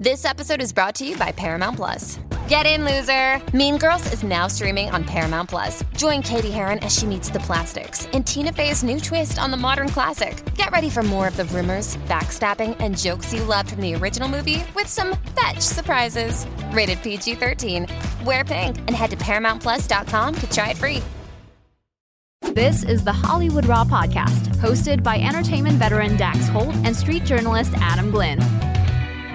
This episode is brought to you by Paramount Plus. Get in, loser! Mean Girls is now streaming on Paramount Plus. Join Cady Heron as she meets the plastics in Tina Fey's new twist on the modern classic. Get ready for more of the rumors, backstabbing, and jokes you loved from the original movie with some fetch surprises. Rated PG 13. Wear pink and head to ParamountPlus.com to try it free. This is the Hollywood Raw podcast, hosted by entertainment veteran Dax Holt and street journalist Adam Glyn.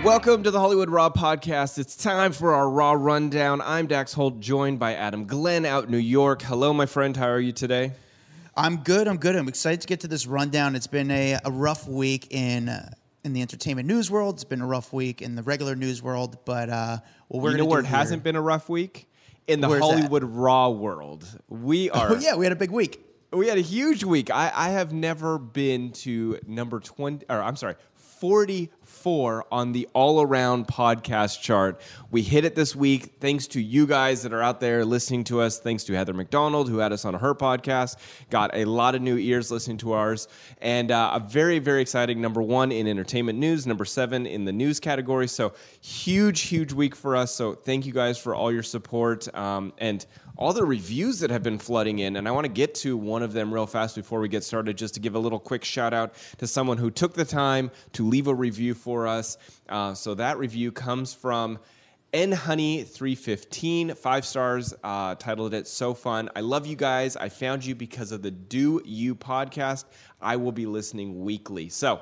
Welcome to the Hollywood Raw podcast. It's time for our Raw Rundown. I'm Dax Holt, joined by Adam Glyn out in New York. Hello, my friend. How are you today? I'm good. I'm good. I'm excited to get to this rundown. It's been a, a rough week in uh, in the entertainment news world. It's been a rough week in the regular news world. But uh, what we're you know where it hasn't been a rough week? In the Where's that? Hollywood Raw world. We are Oh yeah, we had a big week. We had a huge week. I, I have never been to number 20, or I'm sorry, 44 on the all around podcast chart. We hit it this week thanks to you guys that are out there listening to us. Thanks to Heather McDonald, who had us on her podcast. Got a lot of new ears listening to ours. And uh, a very, very exciting number one in entertainment news, number seven in the news category. So huge, huge week for us. So thank you guys for all your support. Um, and all the reviews that have been flooding in, and I want to get to one of them real fast before we get started, just to give a little quick shout out to someone who took the time to leave a review for us. Uh, so that review comes from nhoney315 five stars uh, titled it so fun. I love you guys. I found you because of the do you podcast. I will be listening weekly. So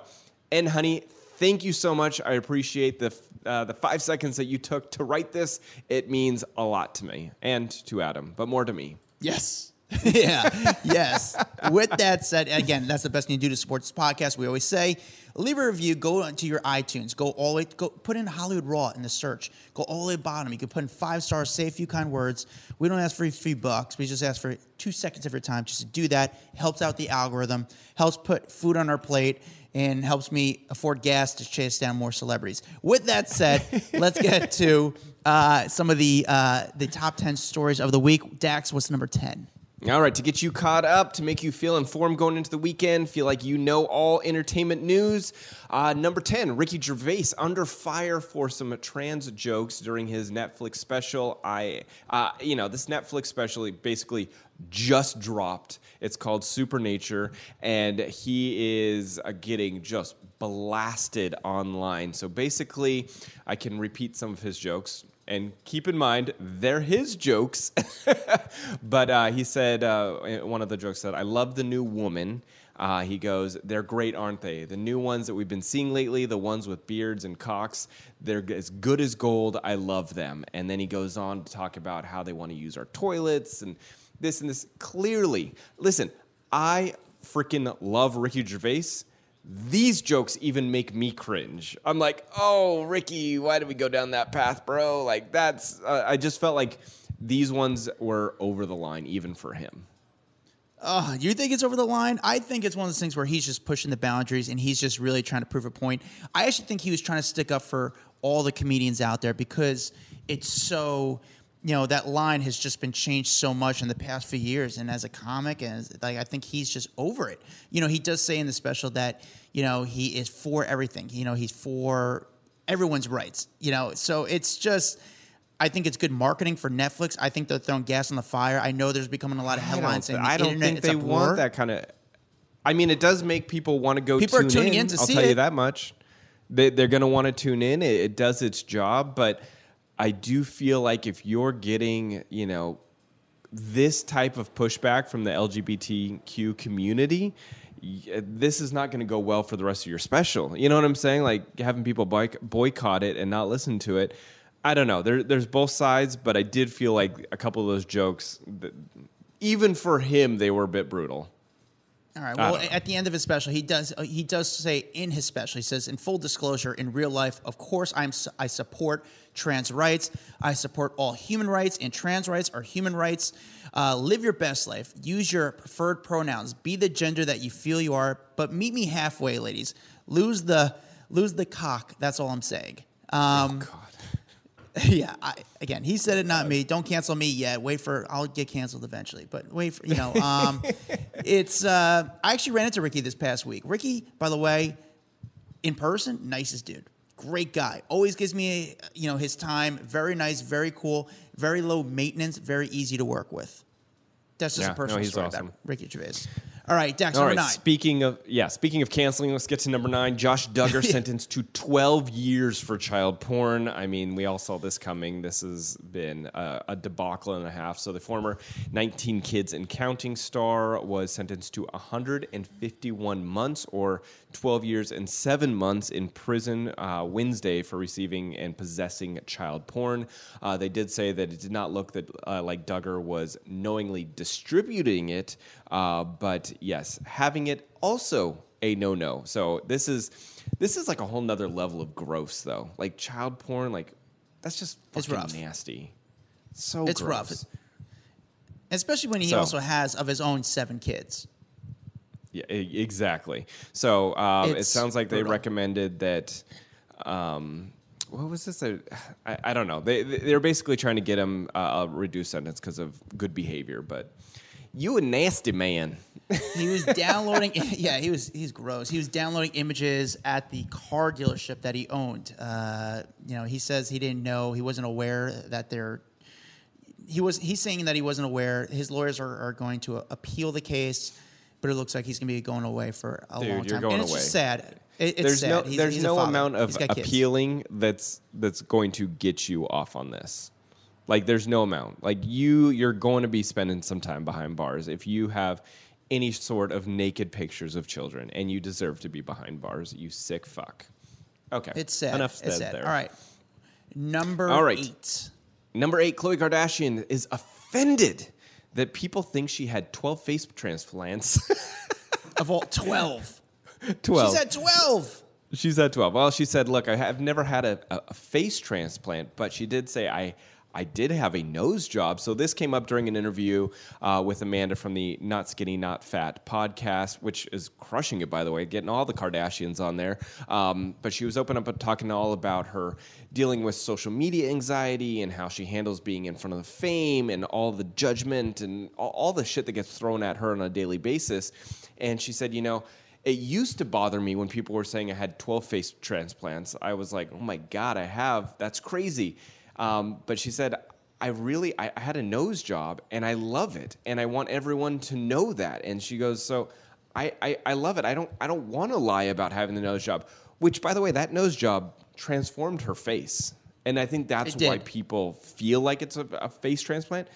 nhoney thank you so much. I appreciate the uh, the five seconds that you took to write this. It means a lot to me and to adam but more to me. Yes. yeah. yes. With that said, again, that's the best thing to do to support this podcast. We always say, leave a review. Go to your iTunes. Go all the way. Go put in Hollywood Raw in the search. Go all the way bottom. You can put in five stars. Say a few kind words. We don't ask for a few bucks. We just ask for two seconds of your time just to do that. Helps out the algorithm. Helps put food on our plate. And helps me afford gas to chase down more celebrities. With that said, let's get to uh, some of the uh, the top ten stories of the week. Dax, what's number ten? All right, to get you caught up, to make you feel informed going into the weekend, feel like you know all entertainment news. Uh, number 10, Ricky Gervais under fire for some trans jokes during his Netflix special. I, uh, you know, this Netflix special basically just dropped. It's called Supernature, and he is uh, getting just blasted online. So basically, I can repeat some of his jokes. And keep in mind, they're his jokes. but uh, he said, uh, one of the jokes said, I love the new woman. Uh, he goes, they're great, aren't they? The new ones that we've been seeing lately, the ones with beards and cocks, they're as good as gold. I love them. And then he goes on to talk about how they want to use our toilets and this and this. Clearly, listen, I freaking love Ricky Gervais these jokes even make me cringe. I'm like, oh, Ricky, why did we go down that path, bro? Like, that's, uh, I just felt like these ones were over the line, even for him. Uh, you think it's over the line? I think it's one of those things where he's just pushing the boundaries and he's just really trying to prove a point. I actually think he was trying to stick up for all the comedians out there because it's so, you know, that line has just been changed so much in the past few years. And as a comic, and as, like I think he's just over it. You know, he does say in the special that you know he is for everything. You know, he's for everyone's rights. You know, so it's just. I think it's good marketing for Netflix. I think they're throwing gas on the fire. I know there's becoming a lot of headlines saying the I don't think they want that kind of. I mean, it does make people want to go. People are tuning in, in to I'll see tell you that much. They, they're going to want to tune in. It, it does its job, but I do feel like if you're getting, you know, this type of pushback from the LGBTQ community, this is not going to go well for the rest of your special. You know what I'm saying? Like having people boycott it and not listen to it. I don't know. There, there's both sides, but I did feel like a couple of those jokes, even for him, they were a bit brutal. All right. Well, at the end of his special, he does uh, he does say in his special, he says, "In full disclosure, in real life, of course, I'm I support trans rights. I support all human rights, and trans rights are human rights. Uh, live your best life. Use your preferred pronouns. Be the gender that you feel you are. But meet me halfway, ladies. Lose the lose the cock. That's all I'm saying." Um, God. yeah, I, again, he said it, not me. Don't cancel me yet. Wait for I'll get canceled eventually. But wait for you know, um, it's. Uh, I actually ran into Ricky this past week. Ricky, by the way, in person, nicest dude, great guy. Always gives me, you know, his time. Very nice, very cool, very low maintenance, very easy to work with. That's just Yeah, a no, personal he's story awesome. about Ricky Gervais. All right, Dax, All number right. nine. Speaking of yeah, speaking of canceling, let's get to number nine. Josh Duggar sentenced to 12 years for child porn. I mean, we all saw this coming. This has been a, a debacle and a half. So the former 19 kids and counting star was sentenced to 151 months or 12 years and seven months in prison uh, Wednesday for receiving and possessing child porn. Uh, they did say that it did not look that uh, like Duggar was knowingly distributing it, uh, but yes, having it also a no no. So this is this is like a whole nother level of gross though. Like child porn, like that's just It's fucking rough. nasty. So It's gross. rough. Especially when he So- also has of his own seven kids. Yeah, exactly. So um, it sounds like they recommended that. Um, what was this? I, I, I don't know. They they're basically trying to get him uh, a reduced sentence because of good behavior. But you a nasty man. He was downloading. yeah, he was. He's gross. He was downloading images at the car dealership that he owned. Uh, you know, he says he didn't know. He wasn't aware that they're. He was. He's saying that he wasn't aware. His lawyers are, are going to appeal the case, but it looks like he's going to be going away for a Dude, long you're time. going and it's away. just sad. It, it's there's sad. no He's- there's he's no amount of He's got kids. appealing that's that's going to get you off on this. Like there's no amount. Like you you're going to be spending some time behind bars if you have any sort of naked pictures of children and you deserve to be behind bars, you sick fuck. Okay. It's sad. Enough it's said sad. there. All right. Number All right. eight. Number eight, Khloe Kardashian is offended that people think she had 12 face transplants. Of all 12. 12. She's at 12. She's at 12. Well, she said, look, I have never had a, a face transplant, but she did say, I, I did have a nose job. So this came up during an interview uh, with Amanda from the Not Skinny, Not Fat podcast, which is crushing it, by the way, getting all the Kardashians on there. Um, but she was open up and talking all about her dealing with social media anxiety and how she handles being in front of the fame and all the judgment and all, all the shit that gets thrown at her on a daily basis. And she said, you know, it used to bother me when people were saying I had 12 face transplants. I was like, oh my God, I have. That's crazy. Um, but she said, I really, I, I had a nose job and I love it. And I want everyone to know that. And she goes, so I, I, I love it. I don't, I don't want to lie about having the nose job, which by the way, that nose job transformed her face. And I think that's It why people feel like it's a, a face transplant.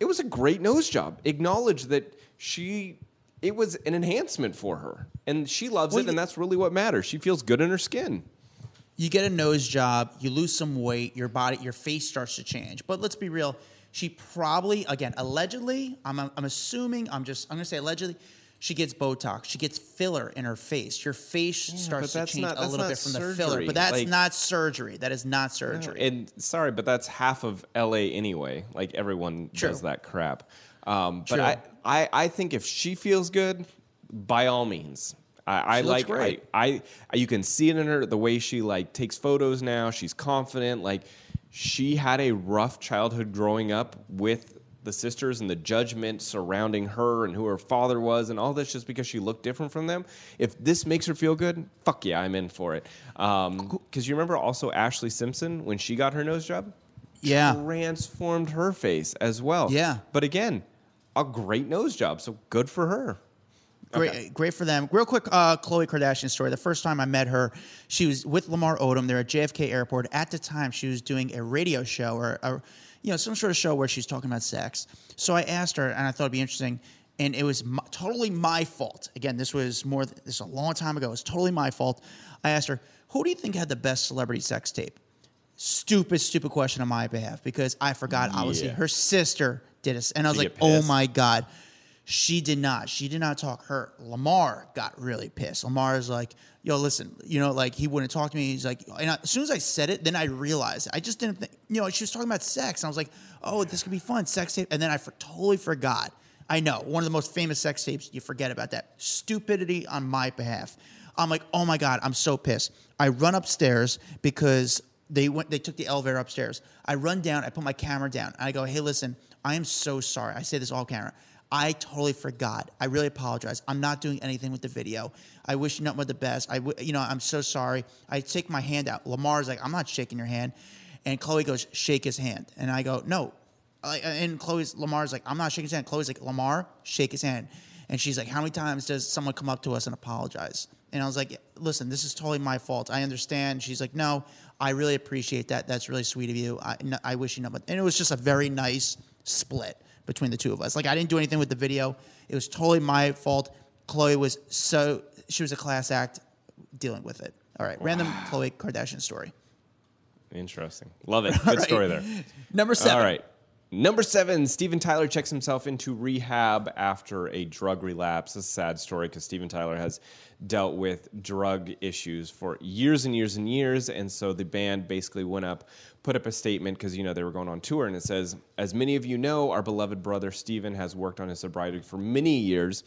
It was a great nose job. Acknowledge that she it was an enhancement for her. And she loves it, and that's really what matters. She feels good in her skin. You get a nose job, you lose some weight, your body, your face starts to change. But let's be real, she probably, again, allegedly, I'm, I'm assuming, I'm just, I'm gonna say allegedly, she gets Botox, she gets filler in her face. Your face starts to change not- a little bit from the filler, but that's Like- not surgery. That is not surgery. And sorry, but that's half of LA anyway. Like everyone True. does that crap. Um, but True. I, I, I think if she feels good, by all means. I, I like great. I, I you can see it in her the way she like takes photos now. She's confident. Like she had a rough childhood growing up with the sisters and the judgment surrounding her and who her father was and all this just because she looked different from them. If this makes her feel good, fuck yeah, I'm in for it. Um, because you remember also Ashlee Simpson when she got her nose job? Yeah. transformed her face as well. Yeah. but again, a great nose job. So good for her. Great, great for them. Real quick, uh, Khloe Kardashian story. The first time I met her, she was with Lamar Odom. They're at JFK Airport. At the time, she was doing a radio show or, a, you know, some sort of show where she was talking about sex. So I asked her, and I thought it'd be interesting. And it was m totally my fault. Again, this was more. This is a long time ago. It was totally my fault. I asked her, "Who do you think had the best celebrity sex tape?" Stupid, stupid question on my behalf because I forgot. Obviously, Yeah. her sister did it, and I was She like, "Oh my god." She did not. She did not talk. Her Lamar got really pissed. Lamar is like, "Yo, listen, you know, like he wouldn't talk to me." He's like, and I, as soon as I said it, then I realized I just didn't think. You know, she was talking about sex, and I was like, "Oh, this could be fun, sex tape." And then I for, totally forgot. I know one of the most famous sex tapes. You forget about that stupidity on my behalf. I'm like, "Oh my god, I'm so pissed." I run upstairs because they went. They took the elevator upstairs. I run down. I put my camera down. And I go, "Hey, listen, I am so sorry." I say this all camera. I totally forgot. I really apologize. I'm not doing anything with the video. I wish you nothing but the best. I, w- you know, I'm so sorry. I take my hand out. Lamar's like, I'm not shaking your hand, and Khloe goes, shake his hand, and I go, no. I- And Khloe's Lamar's like, I'm not shaking his hand. Khloe's like, Lamar, shake his hand, and she's like, how many times does someone come up to us and apologize? And I was like, listen, this is totally my fault. I understand. She's like, no, I really appreciate that. That's really sweet of you. I, I wish you but and it was just a very nice split between the two of us. Like I didn't do anything with the video. It was totally my fault. Khloe was so she was a class act dealing with it. All right, random Khloe Kardashian story. Interesting. Love it. Good right. story there. Number seven. All right. Number seven, Steven Tyler checks himself into rehab after a drug relapse. It's a sad story because Steven Tyler has dealt with drug issues for years and years and years. And so the band basically went up, put up a statement because, you know, they were going on tour. And it says, As many of you know, our beloved brother Steven has worked on his sobriety for many years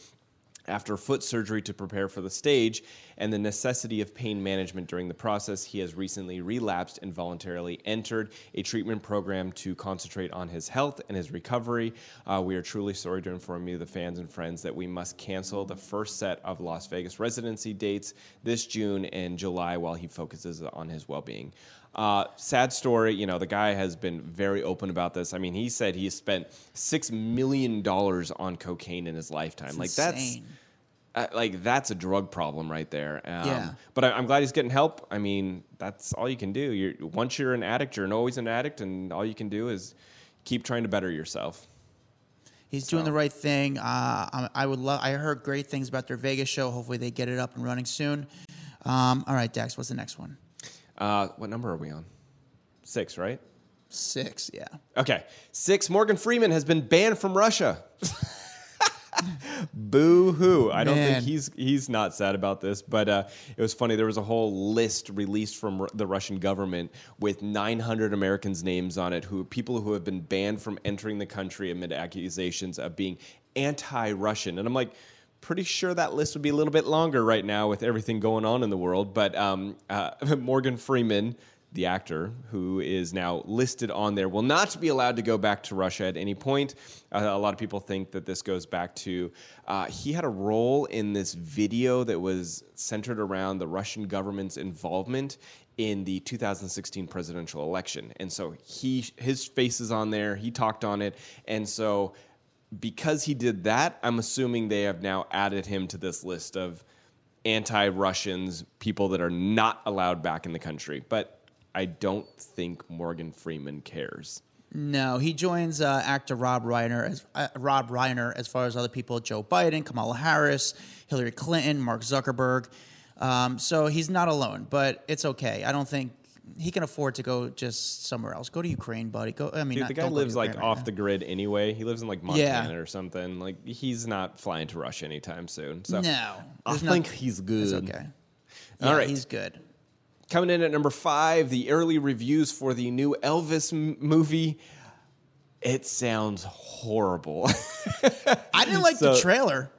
after foot surgery to prepare for the stage and the necessity of pain management during the process, he has recently relapsed and voluntarily entered a treatment program to concentrate on his health and his recovery. Uh, we are truly sorry to inform you, the fans and friends, that we must cancel the first set of Las Vegas residency dates this June and July while he focuses on his well being. Uh, sad story. You know, the guy has been very open about this. I mean, he said he spent six million dollars on cocaine in his lifetime. like insane. that's uh, like that's a drug problem right there. Um, Yeah. But I, I'm glad he's getting help. I mean, that's all you can do. You're once you're an addict, you're always an addict, and all you can do is keep trying to better yourself. He's doing the right thing. Uh, I, I would love. I heard great things about their Vegas show. Hopefully, they get it up and running soon. Um, all right, Dax. What's the next one? Uh, what number are we on? Six, right? Six. Yeah. Okay. Six, Morgan Freeman has been banned from Russia. Boo hoo. I don't Man. think he's he's not sad about this, but uh, it was funny. There was a whole list released from Ru- the Russian government with 900 Americans' names on it, who people who have been banned from entering the country amid accusations of being anti-Russian. And I'm like, pretty sure that list would be a little bit longer right now with everything going on in the world. But um, uh, Morgan Freeman, the actor who is now listed on there, will not be allowed to go back to Russia at any point. Uh, a lot of people think that this goes back to uh, he had a role in this video that was centered around the Russian government's involvement in the 2016 presidential election, and so he his face is on there. He talked on it, and so because he did that, I'm assuming they have now added him to this list of anti Russians, people that are not allowed back in the country. But I don't think Morgan Freeman cares. No, he joins uh, actor Rob Reiner as uh, Rob Reiner as far as other people: Joe Biden, Kamala Harris, Hillary Clinton, Mark Zuckerberg. Um, so he's not alone, but it's okay. I don't think he can afford to go just somewhere else. Go to Ukraine, buddy. Go. I mean, Dude, not- the guy don't go to lives like right off now. the grid anyway. He lives in like Montana or something. Like he's not flying to Russia anytime soon. So No, I think he's good. Okay. All Yeah, right. he's good. Coming in at number five, the early reviews for the new Elvis m- movie. It sounds horrible. I didn't like So- the trailer.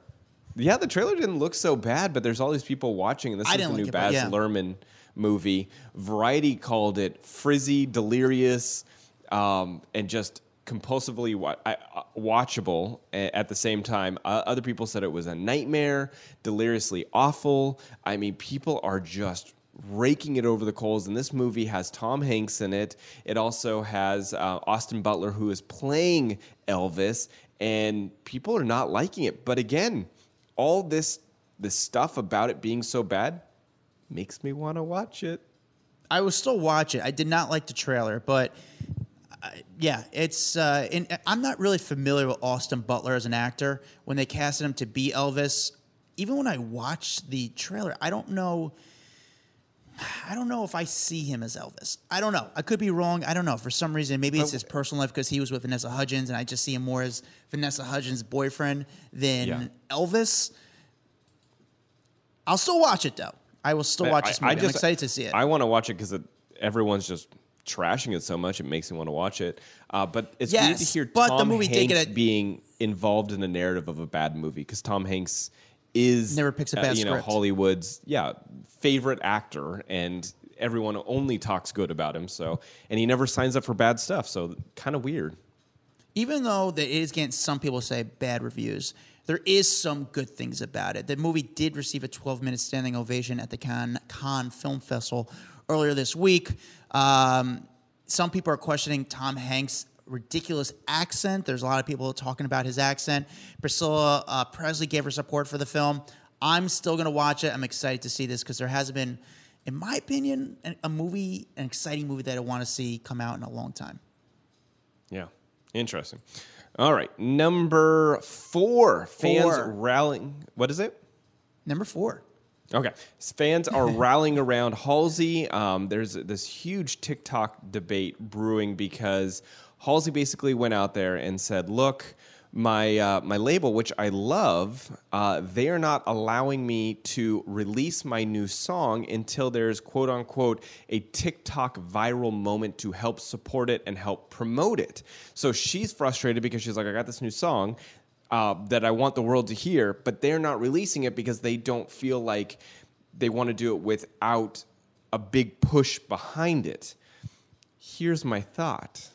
Yeah, the trailer didn't look so bad, but there's all these people watching. and This I is the like new but Baz yeah. Luhrmann movie. Variety called it frizzy, delirious, um, and just compulsively wa- uh, watchable at the same time. Uh, other people said it was a nightmare, deliriously awful. I mean, people are just raking it over the coals. And this movie has Tom Hanks in it. It also has uh, Austin Butler, who is playing Elvis, and people are not liking it. But again, all this this stuff about it being so bad makes me want to watch it. I will still watch it. I did not like the trailer, but uh, yeah, it's. Uh, and I'm not really familiar with Austin Butler as an actor. When they casted him to be Elvis, even when I watched the trailer, I don't know. I don't know if I see him as Elvis. I don't know. I could be wrong. I don't know. For some reason, maybe it's his personal life because he was with Vanessa Hudgens, and I just see him more as Vanessa Hudgens' boyfriend than Yeah. Elvis. I'll still watch it though. I will still watch this movie. I'm excited to see it. I want to watch it because everyone's just trashing it so much. It makes me want to watch it. Uh, but it's weird to hear but the Tom movie did Hanks get a- being involved in the narrative of a bad movie because Tom Hanks is Never picks a uh, bad you know script. Hollywood's yeah favorite actor and. Everyone only talks good about him, so and he never signs up for bad stuff. So kind of weird. even though it is getting some people say bad reviews, there is some good things about it. The movie did receive a 12 minute standing ovation at the Cannes, Cannes Film Festival earlier this week. Um, some people are questioning Tom Hanks' ridiculous accent. There's a lot of people talking about his accent. Priscilla uh, Presley gave her support for the film. I'm still going to watch it. I'm excited to see this because there hasn't been, in my opinion, a movie, an exciting movie that I want to see come out in a long time. Yeah, interesting. All right, number four. Fans Four. rallying. What is it? Number four. Okay. Fans are rallying around Halsey. Um, there's this huge TikTok debate brewing because Halsey basically went out there and said, "Look, my uh, my label, which I love, uh, they are not allowing me to release my new song until there's quote unquote a TikTok viral moment to help support it and help promote it." So she's frustrated because she's like, "I got this new song." uh, that I want the world to hear, but they're not releasing it because they don't feel like they want to do it without a big push behind it. Here's my thought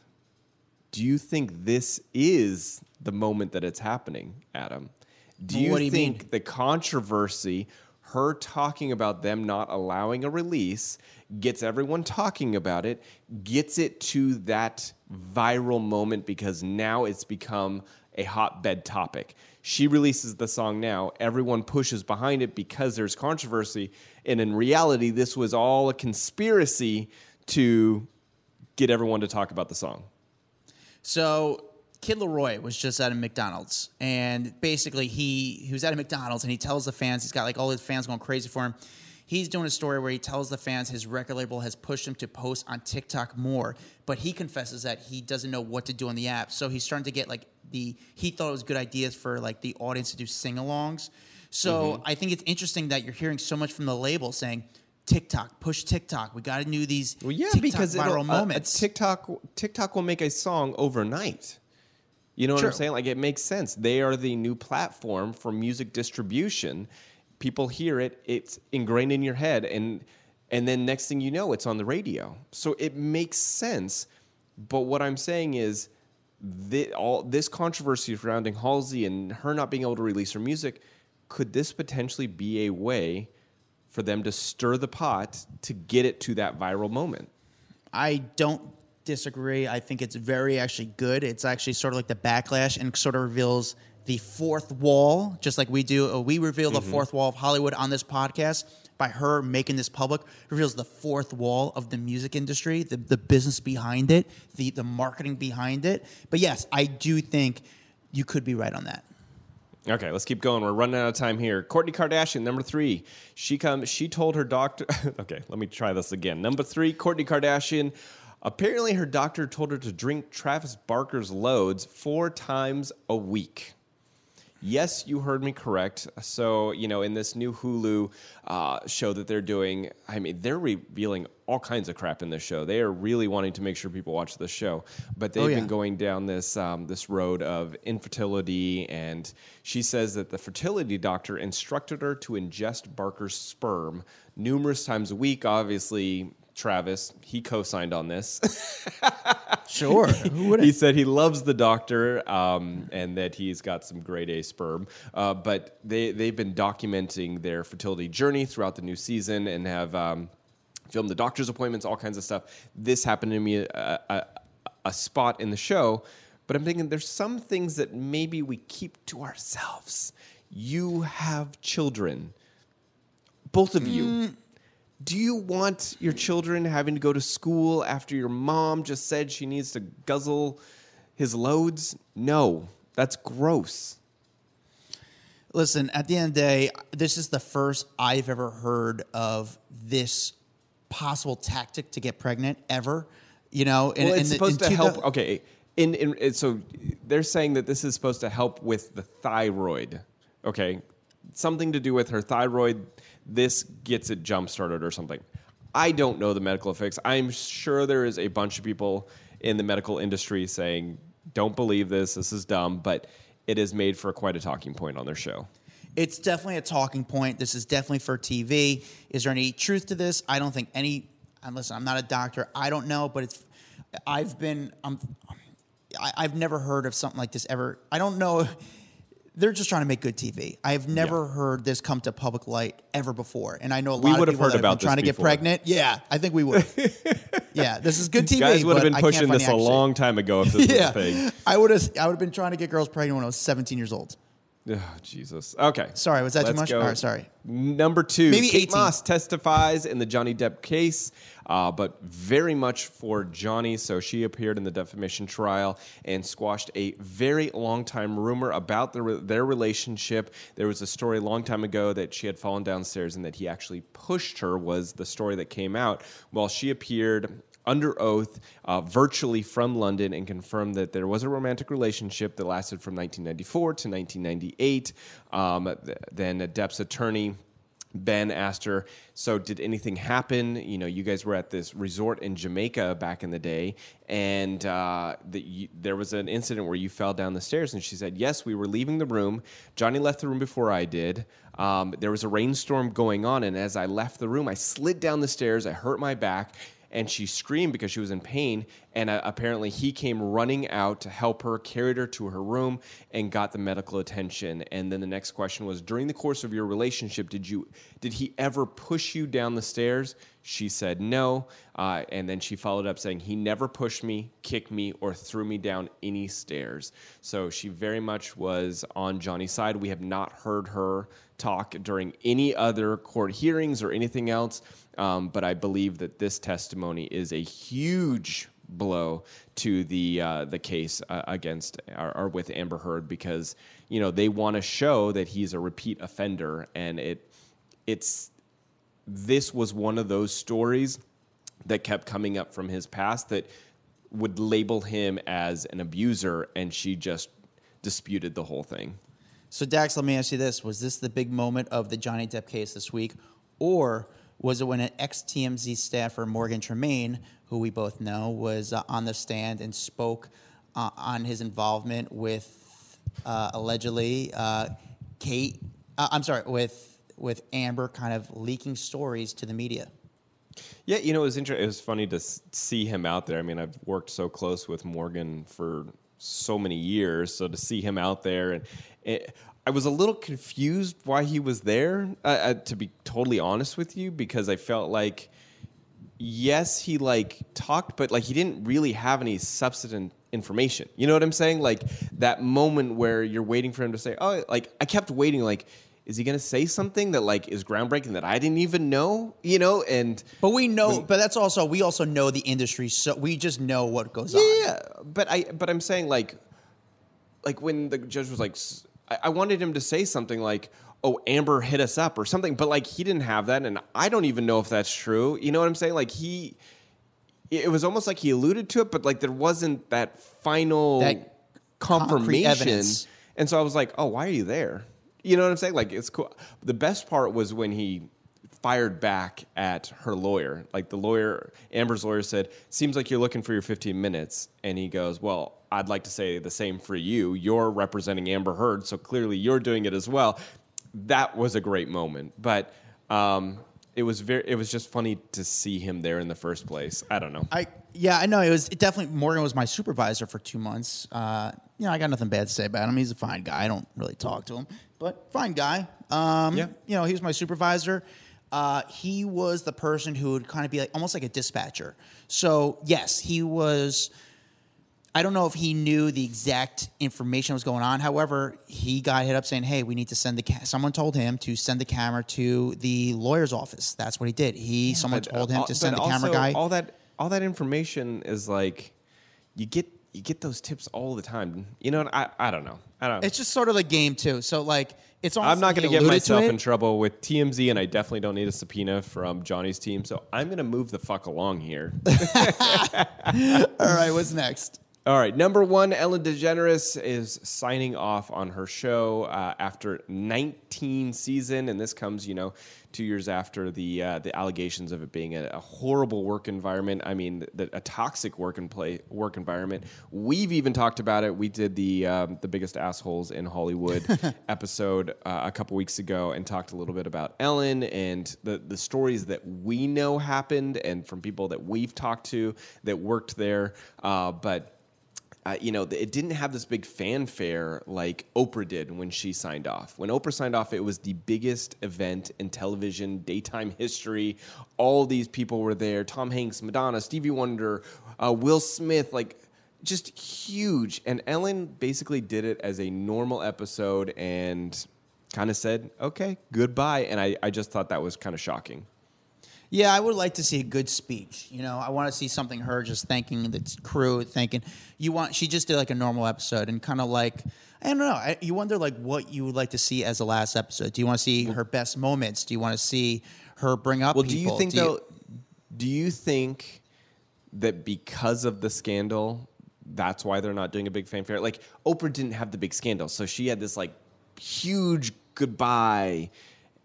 Do you think this is the moment that it's happening, Adam? Do you do you think mean? the controversy, her talking about them not allowing a release, gets everyone talking about it, gets it to that viral moment because now it's become a hotbed topic. She releases the song now, everyone pushes behind it because there's controversy, and in reality, this was all a conspiracy to get everyone to talk about the song. So Kid LAROI was just at a McDonald's, and basically he he was at a McDonald's, and he tells the fans he's got like all his fans going crazy for him. He's doing a story where he tells the fans his record label has pushed him to post on TikTok more, but he confesses that he doesn't know what to do on the app. So he's starting to get like the he thought it was good ideas for like the audience to do sing-alongs. So Mm-hmm. I think it's interesting that you're hearing so much from the label saying TikTok, push TikTok. We got to do these Well, yeah, TikTok because viral it'll- moments. A, TikTok TikTok will make a song overnight. You know what I'm saying? Like it makes sense. They are the new platform for music distribution. People hear it, it's ingrained in your head, and and then next thing you know, it's on the radio. So it makes sense. But what I'm saying is, thi- all this controversy surrounding Halsey and her not being able to release her music, could this potentially be a way for them to stir the pot to get it to that viral moment? I don't disagree. I think it's very actually good. It's actually sort of like the backlash and sort of reveals the fourth wall, just like we do. uh, We reveal the fourth wall of Hollywood on this podcast by her making this public. Reveals the fourth wall of the music industry, the, the business behind it, the, the marketing behind it. But yes, I do think you could be right on that. Okay, let's keep going. We're running out of time here. Kourtney Kardashian, number three. She come. She told her doctor. okay, let me try this again. Number three, Kourtney Kardashian. Apparently, her doctor told her to drink Travis Barker's loads four times a week. Yes, you heard me correct. So, you know, in this new Hulu uh, show that they're doing, I mean, they're revealing all kinds of crap in this show. They are really wanting to make sure people watch this show. But they've Oh, yeah. been going down this um, this road of infertility, and she says that the fertility doctor instructed her to ingest Barker's sperm numerous times a week. Obviously, Travis he co-signed on this. Sure. he said he loves the doctor um, and that he's got some grade A sperm. Uh, but they, they've been documenting their fertility journey throughout the new season and have um, filmed the doctor's appointments, all kinds of stuff. This happened to me a, a, a spot in the show. But I'm thinking there's some things that maybe we keep to ourselves. You have children, both of you. Do you want your children having to go to school after your mom just said she needs to guzzle his loads? No, that's gross. Listen, at the end of the day, this is the first I've ever heard of this possible tactic to get pregnant ever. You know, and, Well, it's and the- supposed in to help. 2000 Okay, in in- so they're saying that this is supposed to help with the thyroid. Okay, something to do with her thyroid. This gets it jump started or something. I don't know the medical effects. I'm sure there is a bunch of people in the medical industry saying, "Don't believe this. This is dumb." But it is made for quite a talking point on their show. It's definitely a talking point. This is definitely for TV. Is there any truth to this? I don't think any. Listen, I'm not a doctor. I don't know, but it's. I've been. I'm. I, I've never heard of something like this ever. I don't know. They're just trying to make good TV. I have never heard this come to public light ever before, and I know a lot We of would have people heard have about been trying to get before. pregnant. Yeah, I think we would. yeah, this is good TV. Guys would have been pushing this a long time ago if this Yeah, was a thing. I would have. I would have been trying to get girls pregnant when I was 17 years old. Oh, Jesus. Okay. Sorry, was that too Let's much? go. All right, sorry. Number two, Maybe Kate 18. Moss testifies in the Johnny Depp case, uh, but very much for Johnny. So she appeared in the defamation trial and squashed a very long time rumor about their, their relationship. There was a story a long time ago that she had fallen downstairs and that he actually pushed her, was the story that came out. Well, she appeared under oath uh, virtually from London and confirmed that there was a romantic relationship that lasted from 1994 to 1998. Um, th- then Depp's attorney. Ben asked her, "So did anything happen? You know, you guys were at this resort in Jamaica back in the day, and uh, the, you, there was an incident where you fell down the stairs." And she said, "Yes, we were leaving the room. Johnny left the room before I did. Um, there was a rainstorm going on, and as I left the room, I slid down the stairs. I hurt my back." And she screamed because she was in pain. And uh, apparently, he came running out to help her, carried her to her room, and got the medical attention. And then the next question was: During the course of your relationship, did you did he ever push you down the stairs? She said no. Uh, and then she followed up saying he never pushed me, kicked me, or threw me down any stairs. So she very much was on Johnny's side. We have not heard her talk during any other court hearings or anything else. Um, but I believe that this testimony is a huge blow to the uh, the case uh, against or, or with Amber Heard because you know they want to show that he's a repeat offender and it it's this was one of those stories that kept coming up from his past that would label him as an abuser and she just disputed the whole thing. So Dax, let me ask you this: Was this the big moment of the Johnny Depp case this week, or was it when an ex TMZ staffer Morgan Tremaine, who we both know, was uh, on the stand and spoke uh, on his involvement with uh, allegedly uh, Kate? Uh, I'm sorry, with with Amber, kind of leaking stories to the media. Yeah, you know, it was interesting. It was funny to see him out there. I mean, I've worked so close with Morgan for so many years, so to see him out there, and it, I was a little confused why he was there. Uh, uh, to be totally honest with you, because I felt like, yes, he like talked, but like he didn't really have any substantive information. You know what I'm saying? Like that moment where you're waiting for him to say, "Oh," like I kept waiting, like. Is he going to say something that like is groundbreaking that I didn't even know? You know, and But we know, but that's also we also know the industry, so we just know what goes Yeah, on. yeah, but I but I'm saying like like when the judge was like I wanted him to say something like oh Amber hit us up or something but like he didn't have that and I don't even know if that's true. You know what I'm saying? Like he it was almost like he alluded to it but like there wasn't that final That confirmation. And so I was like, "Oh, why are you there?" You know what I'm saying? Like it's cool. The best part was when he fired back at her lawyer. Like the lawyer, Amber's lawyer said, "Seems like you're looking for your 15 minutes." And he goes, "Well, I'd like to say the same for you. You're representing Amber Heard, so clearly you're doing it as well." That was a great moment, but um, it was very. It was just funny to see him there in the first place. I don't know. I yeah, I know it was it definitely Morgan was my supervisor for two months. Uh, you know, I got nothing bad to say about him. He's a fine guy. I don't really talk to him, but fine guy. Um, Yeah. you know, he was my supervisor. Uh, he was the person who would kind of be like almost like a dispatcher. So yes, he was. I don't know if he knew the exact information that was going on. However, he got hit up saying, "Hey, we need to send the ca-. someone told him to send the camera to the lawyer's office." That's what he did. He someone But, told uh, him al- to send the but camera guy. All that all that information is like you get you get those tips all the time. You know, I I don't know. I don't. It's just sort of a game too. So like it's almost I'm not going to get myself in trouble with TMZ, and I definitely don't need a subpoena from Johnny's team. So I'm going to move the fuck along here. All right, what's next? All right, number one, Ellen DeGeneres is signing off on her show uh, after 19 season, and this comes, you know, two years after the uh, the allegations of it being a, a horrible work environment. I mean, the, a toxic work and play work environment. We've even talked about it. We did the um, the biggest assholes in Hollywood episode uh, a couple weeks ago, and talked a little bit about Ellen and the the stories that we know happened, and from people that we've talked to that worked there. Uh, but uh, you know, it didn't have this big fanfare like Oprah did when she signed off. When Oprah signed off, it was the biggest event in television daytime history. All these people were there: Tom Hanks, Madonna, Stevie Wonder, uh, Will Smith, like just huge. And Ellen basically did it as a normal episode and kind of said, "Okay, goodbye." And I, I just thought that was kind of shocking. Yeah, I would like to see a good speech. You know, I want to see something her just thanking the crew, thanking you want. She just did like a normal episode and kind of like I don't know. I, you wonder like what you would like to see as the last episode. Do you want to see her best moments? Do you want to see her bring up? Well, people? do you think do though? Do you think that because of the scandal, that's why they're not doing a big fanfare? Like Oprah didn't have the big scandal, so she had this like huge goodbye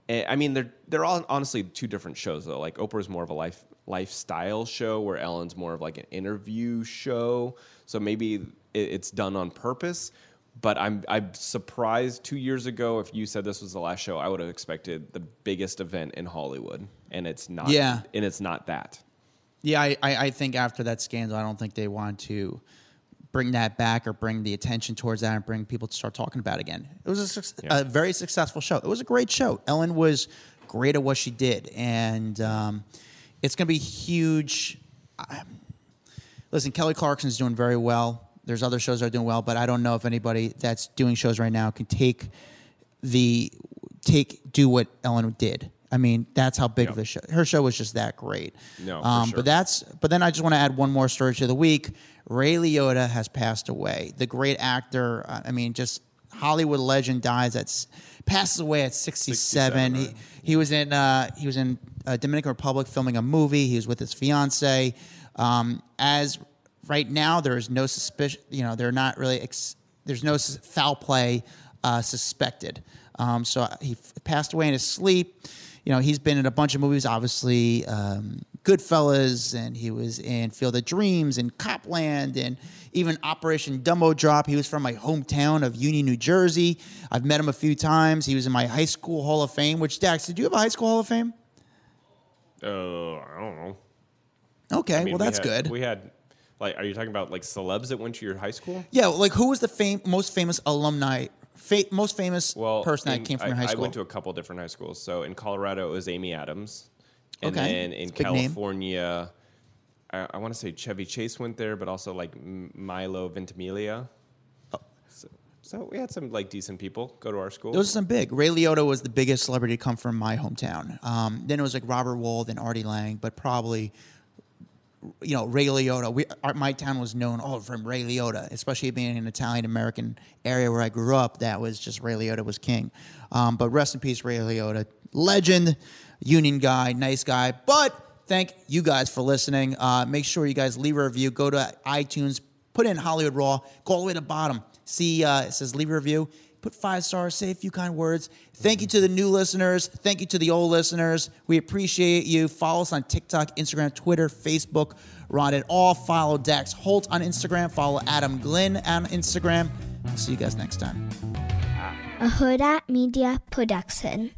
I mean, they're they're all honestly two different shows though. Like Oprah's more of a life lifestyle show, where Ellen's more of like an interview show. So maybe it's done on purpose. But I'm I'm surprised. Two years ago, if you said this was the last show, I would have expected the biggest event in Hollywood, and it's not. Yeah, and it's not that. Yeah, I, I think after that scandal, I don't think they want to bring that back or bring the attention towards that and bring people to start talking about it again. It was a, yeah. a very successful show. It was a great show. Ellen was great at what she did, and um, it's going to be huge. listen, Kelly Clarkson's doing very well. There's other shows that are doing well, but I don't know if anybody that's doing shows right now can take the take do what Ellen did. I mean, that's how big yep. of a show. Her show was just that great. No, um, sure. but that's. But then I just want to add one more story to the week. Ray Liotta has passed away. The great actor. Uh, I mean, just Hollywood legend dies at passes away at 67. 67 right. he, he was in uh, he was in uh, Dominican Republic filming a movie. He was with his fiance. Um, as right now, there is no suspicion. You know, they're not really. Ex- there's no foul play uh, suspected. Um, so he f- passed away in his sleep you know, he's been in a bunch of movies, obviously um, Goodfellas, and he was in Field of Dreams and Cop Land, and even Operation Dumbo Drop. He was from my hometown of Union, New Jersey. I've met him a few times. He was in my high school Hall of Fame. Which Dax, did you have a high school Hall of Fame? Uh, I don't know. Okay, I mean, well that's we had, good. We had like, are you talking about like celebs that went to your high school? Yeah, like who was the fam- most famous alumni fa- most famous well, person in, that came from I, your high school? I went to a couple different high schools. So in Colorado, it was Amy Adams. And okay. then in California, I, I want to say Chevy Chase went there, but also like Milo Ventimiglia. Oh. So, so, we had some like decent people go to our school. Those are some big. Ray Liotta was the biggest celebrity to come from my hometown. Um, then it was like Robert Wuhl and Artie Lange, but probably you know, Ray Liotta. We, our, my town was known oh from Ray Liotta, especially being an Italian American area where I grew up. That was just Ray Liotta was king. Um, but rest in peace, Ray Liotta, legend, Union guy, nice guy. But thank you guys for listening. Uh, make sure you guys leave a review. Go to iTunes, put in Hollywood Raw, go all the way to the bottom. See, uh, it says leave a review put five stars, say a few kind words. Thank you to the new listeners. Thank you to the old listeners. We appreciate you. Follow us on TikTok, Instagram, Twitter, Facebook. Ron it all. Follow Dax Holt on Instagram. Follow Adam Glyn on Instagram. I'll see you guys next time. A Hurrdat Media Production.